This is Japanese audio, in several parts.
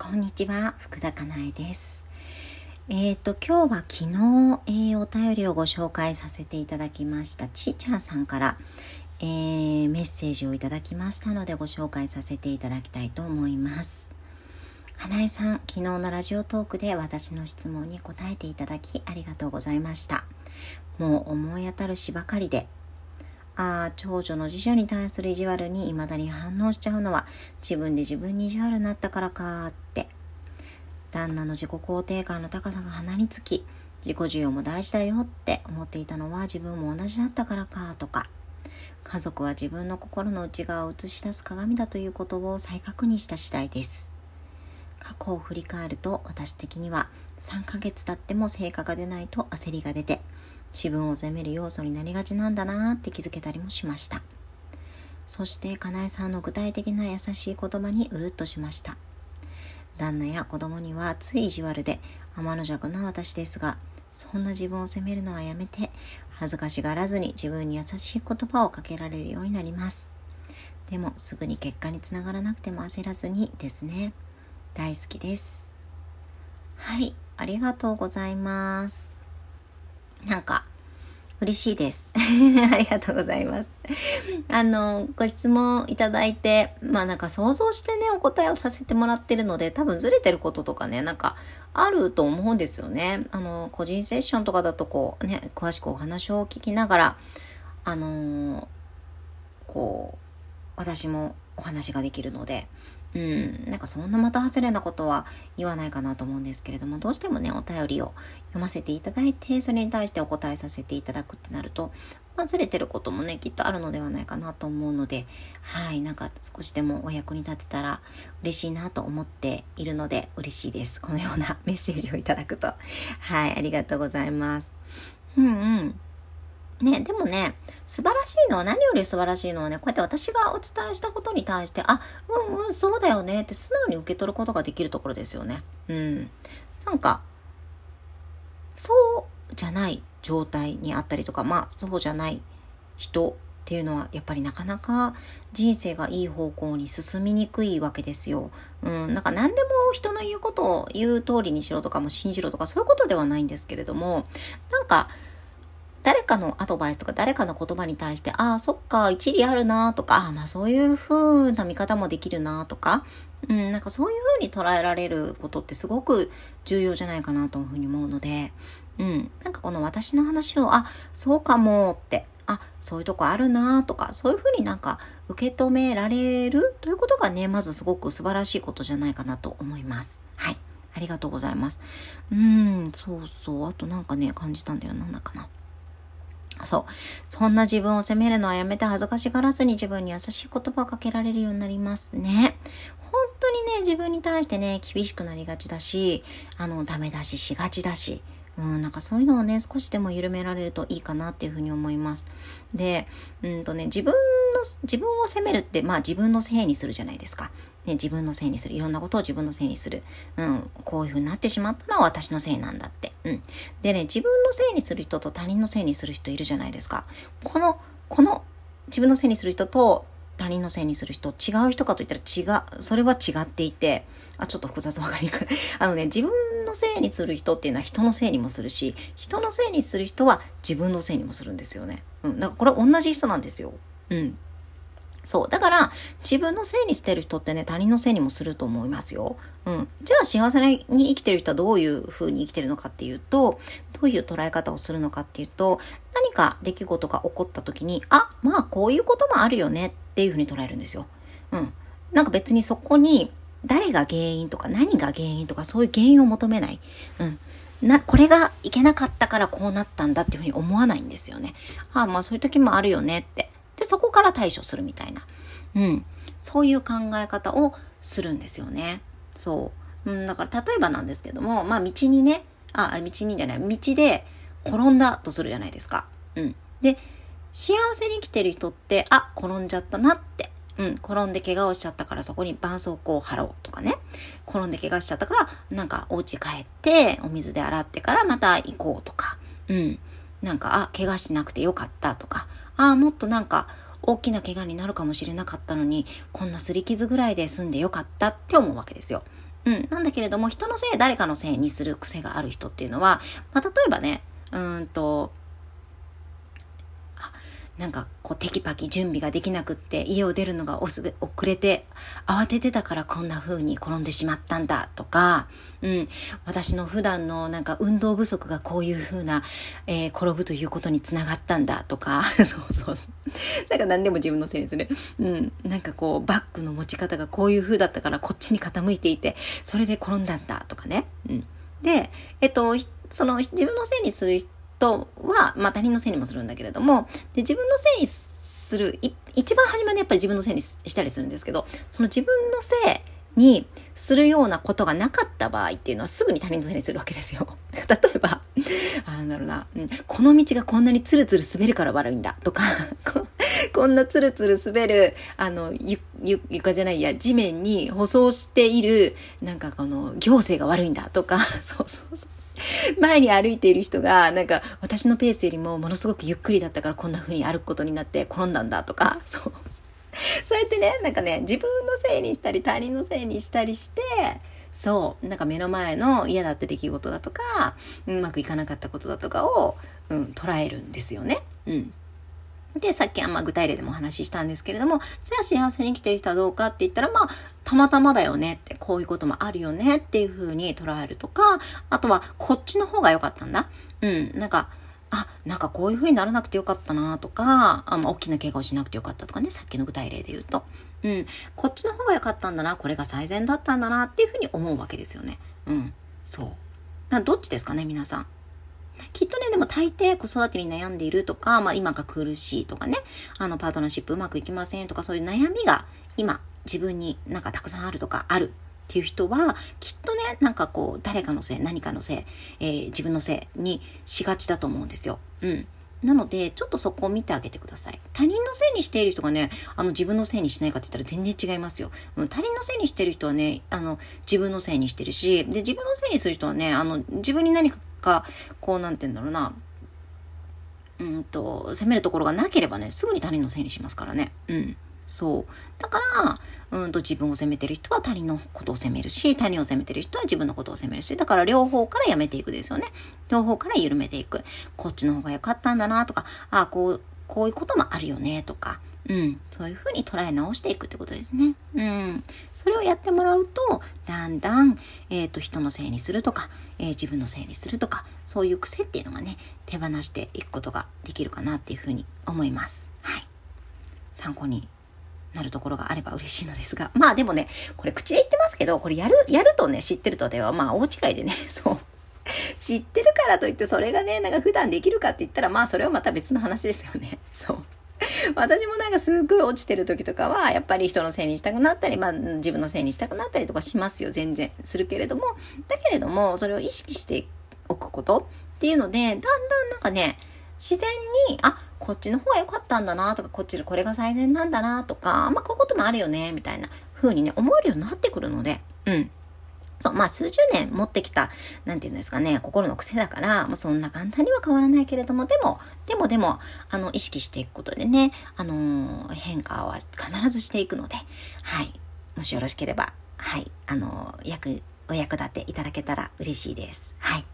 こんにちは、福田かなえです。えっ、ー、と、今日は昨日、えー、お便りをご紹介させていただきました、ちーちゃんさんから、えー、メッセージをいただきましたのでご紹介させていただきたいと思います。花江さん、昨日のラジオトークで私の質問に答えていただきありがとうございました。もう思い当たるしばかりでああ、長女の次女に対する意地悪に未だに反応しちゃうのは自分で自分に意地悪になったからかって。旦那の自己肯定感の高さが鼻につき、自己需要も大事だよって思っていたのは自分も同じだったからかとか、家族は自分の心の内側を映し出す鏡だということを再確認した次第です。過去を振り返ると私的には3ヶ月経っても成果が出ないと焦りが出て、自分を責める要素になりがちなんだなって気づけたりもしました。そしてかなえさんの具体的な優しい言葉にうるっとしました。旦那や子供にはつい意地悪で天の弱な私ですが、そんな自分を責めるのはやめて、恥ずかしがらずに自分に優しい言葉をかけられるようになります。でもすぐに結果につながらなくても焦らずにですね。大好きです。はい、ありがとうございます。なんか、嬉しいです。ありがとうございます。あの、ご質問いただいて、まあなんか想像してね、お答えをさせてもらってるので、多分ずれてることとかね、なんかあると思うんですよね。あの、個人セッションとかだとこうね、詳しくお話を聞きながら、あのこう、私もお話ができるので、うん、なんかそんなまた外れなことは言わないかなと思うんですけれども、どうしてもね、お便りを読ませていただいて、それに対してお答えさせていただくってなると、まあ、ずれてることもね、きっとあるのではないかなと思うので、はい、なんか少しでもお役に立てたら嬉しいなと思っているので、嬉しいです。このようなメッセージをいただくと。はい、ありがとうございます。うんうん。ね、でもね、素晴らしいの？は、何より素晴らしいのはね、こうやって私がお伝えしたことに対して、あ、うんうん、そうだよねって素直に受け取ることができるところですよね。うん。なんか、そうじゃない状態にあったりとか、まあ、そうじゃない人っていうのは、やっぱりなかなか人生がいい方向に進みにくいわけですよ。うん、なんか何でも人の言うことを言う通りにしろとかも信じろとかそういうことではないんですけれども、なんか、誰かのアドバイスとか誰かの言葉に対して、ああ、そっか、一理あるなとか、あ、まあそういう風な見方もできるなとか、うん、なんかそういう風に捉えられることってすごく重要じゃないかなというふうに思うので、うん、なんかこの私の話を、あ、そうかもって、あ、そういうとこあるなとか、そういう風になんか受け止められるということがね、まずすごく素晴らしいことじゃないかなと思います。はい。ありがとうございます。うん、そうそう。あとなんかね、感じたんだよ。なんだかな。そう。そんな自分を責めるのはやめて恥ずかしがらずに自分に優しい言葉をかけられるようになりますね。本当にね、自分に対してね、厳しくなりがちだし、あの、ダメ出ししがちだし、うん、なんかそういうのをね、少しでも緩められるといいかなっていうふうに思います。で、うんとね、自分の、自分を責めるって、まあ自分のせいにするじゃないですか。ね、自分のせいにする。いろんなことを自分のせいにする。うん、こういうふうになってしまったのは私のせいなんだって。うん。でね、自分のせいにする人と他人のせいにする人いるじゃないですか。この、この自分のせいにする人と他人のせいにする人、違う人かといったら違う、それは違っていて、あ、ちょっと複雑わかりにくい。あのね、自分のせいにする人っていうのは人のせいにもするし、人のせいにする人は自分のせいにもするんですよね。うん。だからこれ同じ人なんですよ。うん。そう。だから、自分のせいにしてる人ってね、他人のせいにもすると思いますよ。うん。じゃあ、幸せに生きてる人はどういう風に生きてるのかっていうと、どういう捉え方をするのかっていうと、何か出来事が起こった時に、あ、まあ、こういうこともあるよねっていう風に捉えるんですよ。うん。なんか別にそこに、誰が原因とか何が原因とかそういう原因を求めない。うん。な、これがいけなかったからこうなったんだっていうふうに思わないんですよね。ああ、まあそういう時もあるよねって。そこから対処するみたいな。うん。そういう考え方をするんですよね。そう。うん、だから例えばなんですけども、まあ道にね、あ、道にじゃない、道で転んだとするじゃないですか。うん。で、幸せに生きてる人って、あ、転んじゃったなって。うん、転んで怪我をしちゃったからそこに絆創膏を貼ろうとかね。転んで怪我しちゃったから、なんかお家帰ってお水で洗ってからまた行こうとか。うん。なんか、あ、怪我しなくてよかったとか。ああ、もっとなんか大きな怪我になるかもしれなかったのに、こんな擦り傷ぐらいで済んでよかったって思うわけですよ。うん。なんだけれども、人のせい、誰かのせいにする癖がある人っていうのは、まあ、例えばね、うんと、なんかこうテキパキ準備ができなくって家を出るのが遅れて慌ててたからこんな風に転んでしまったんだとか、うん、私の普段のなんか運動不足がこういう風な、えー、転ぶということにつながったんだとか、そうそうそう。なんか何でも自分のせいにする。うん、なんかこうバッグの持ち方がこういう風だったからこっちに傾いていて、それで転んだんだとかね。うん。で、えっと、その自分のせいにする人とは、まあ他人のせいにもするんだけれども、で自分のせいにする、一番初めにやっぱり自分のせいにしたりするんですけど、その自分のせいにするようなことがなかった場合っていうのはすぐに他人のせいにするわけですよ。例えば、あなんだろうな、うん、この道がこんなにツルツル滑るから悪いんだとか、こんなツルツル滑る、あの、ゆ、ゆ、床じゃないや、地面に舗装している、なんかこの行政が悪いんだとか、そうそうそう。前に歩いている人が、なんか、私のペースよりもものすごくゆっくりだったからこんな風に歩くことになって転んだんだとか、そう。そうやってね、なんかね、自分のせいにしたり、他人のせいにしたりして、そう、なんか目の前の嫌だった出来事だとか、うまくいかなかったことだとかを、うん、捉えるんですよね。うん。で、さっきあんま具体例でもお話ししたんですけれども、じゃあ幸せに生きてる人はどうかって言ったら、まあ、たまたまだよねって、こういうこともあるよねっていうふうに捉えるとか、あとは、こっちの方が良かったんだ。うん、なんか、あ、なんかこういうふうにならなくてよかったなとか、あま、大きな怪我をしなくてよかったとかね、さっきの具体例で言うと。うん、こっちの方が良かったんだな、これが最善だったんだなっていうふうに思うわけですよね。うん、そう。どっちですかね、皆さん。きっとね、でも大抵子育てに悩んでいるとか、まあ今が苦しいとかね、あのパートナーシップうまくいきませんとか、そういう悩みが今自分になんかたくさんあるとかあるっていう人は、きっとね、なんかこう、誰かのせい、何かのせい、えー、自分のせいにしがちだと思うんですよ。うん。なので、ちょっとそこを見てあげてください。他人のせいにしている人がね、あの自分のせいにしないかって言ったら全然違いますよ。うん、他人のせいにしてる人はね、あの自分のせいにしてるし、で、自分のせいにする人はね、あの自分に何かか、こうなんて言うんだろうな、うんと、責めるところがなければね、すぐに他人のせいにしますからね。うん。そう。だから、うんと自分を責めてる人は他人のことを責めるし、他人を責めてる人は自分のことを責めるし、だから両方からやめていくですよね。両方から緩めていく。こっちの方が良かったんだなとか、ああ、こう、こういうこともあるよねとか、うん、そういうふうに捉え直していくってことですね。うん。それをやってもらうと、だんだん、えっ、ー、と、人のせいにするとか、えー、自分のせいにするとか、そういう癖っていうのがね、手放していくことができるかなっていうふうに思います。はい。参考になるところがあれば嬉しいのですが、まあでもね、これ口で言ってますけど、これやる、やるとね、知ってるとでは、まあ大違いでね、そう。知ってるからといってそれがね、なんか普段できるかって言ったら、まあそれはまた別の話ですよね。そう。私もなんかすっごい落ちてる時とかは、やっぱり人のせいにしたくなったり、まあ自分のせいにしたくなったりとかしますよ、全然。するけれども、だけれども、それを意識しておくことっていうので、だんだんなんかね、自然に、あ、こっちの方が良かったんだなとか、こっちでこれが最善なんだなとか、まあこういうこともあるよね、みたいな風にね、思えるようになってくるので、うん。そう、まあ数十年持ってきた、なんていうんですかね、心の癖だから、まあそんな簡単には変わらないけれども、でも、でもでも、あの、意識していくことでね、あのー、変化は必ずしていくので、はい。もしよろしければ、はい。あのー、役、お役立ていただけたら嬉しいです。はい。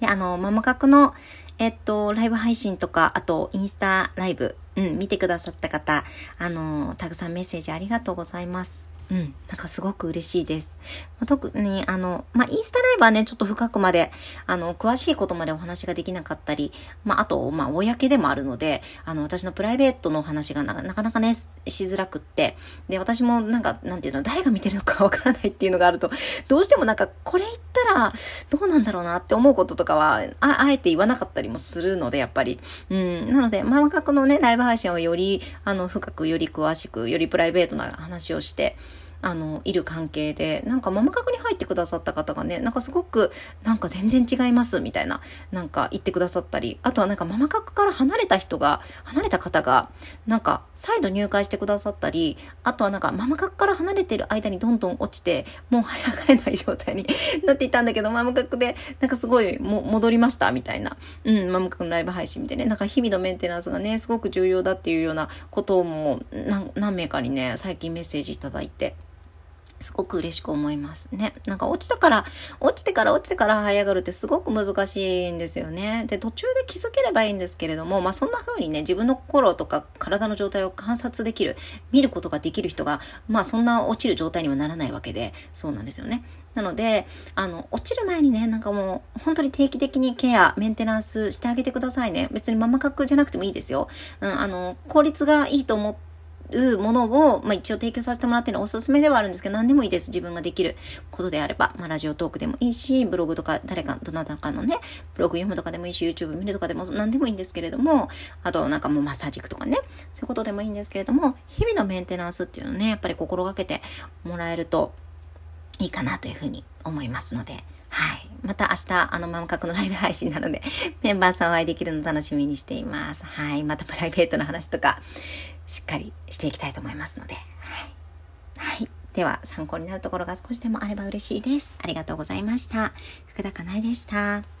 で、あのー、ママ角の、えっと、ライブ配信とか、あと、インスタライブ、うん、見てくださった方、あのたくさんメッセージありがとうございます。うん、なんかすごく嬉しいです。まあ、特に、あの、まあ、インスタライブはね、ちょっと深くまで、あの、詳しいことまでお話ができなかったり、まあ、あと、まあ、公でもあるので、あの、私のプライベートのお話がなかなかね、しづらくって、で、私もなんか、なんていうの、誰が見てるのかわからないっていうのがあると、どうしてもなんか、これ言ったら、どうなんだろうなって思うこととかは、あ、あえて言わなかったりもするので、やっぱり。うん、なので、まあ、このね、ライブ配信をより、あの、深く、より詳しく、よりプライベートな話をして、あの、いる関係で、なんかママ角に入ってくださった方がね、なんかすごく、なんか全然違いますみたいな、なんか言ってくださったり、あとはなんかママ角から離れた人が、離れた方が、なんか再度入会してくださったり、あとはなんかママ角から離れてる間にどんどん落ちて、もう早がれない状態に なっていたんだけど、ママ角で、なんかすごいも戻りましたみたいな、うん、ママ角のライブ配信見てね、なんか日々のメンテナンスがね、すごく重要だっていうようなことも何名かにね、最近メッセージいただいて、すごく嬉しく思いますね。なんか落ちたから、落ちてから落ちてから這い上がるってすごく難しいんですよね。で、途中で気づければいいんですけれども、まあそんな風にね、自分の心とか体の状態を観察できる、見ることができる人が、まあそんな落ちる状態にはならないわけで、そうなんですよね。なので、あの、落ちる前にね、なんかもう、本当に定期的にケア、メンテナンスしてあげてくださいね。別にママ角じゃなくてもいいですよ。うん、あの、効率がいいと思って、るものを、まあ、一応提供させてもらってるのはおすすめではあるんですけど、何でもいいです。自分ができることであれば。まあ、ラジオトークでもいいし、ブログとか、誰か、どなたかのね、ブログ読むとかでもいいし、YouTube 見るとかでも何でもいいんですけれども、あと、なんかもうマッサージ行くとかね、そういうことでもいいんですけれども、日々のメンテナンスっていうのをね、やっぱり心がけてもらえるといいかなというふうに思いますので、はい。また明日、あの、ママ角のライブ配信なので、メンバーさんお会いできるの楽しみにしています。はい。またプライベートの話とか、しっかりしていきたいと思いますので、はい。はい。では、参考になるところが少しでもあれば嬉しいです。ありがとうございました。福田かなえでした。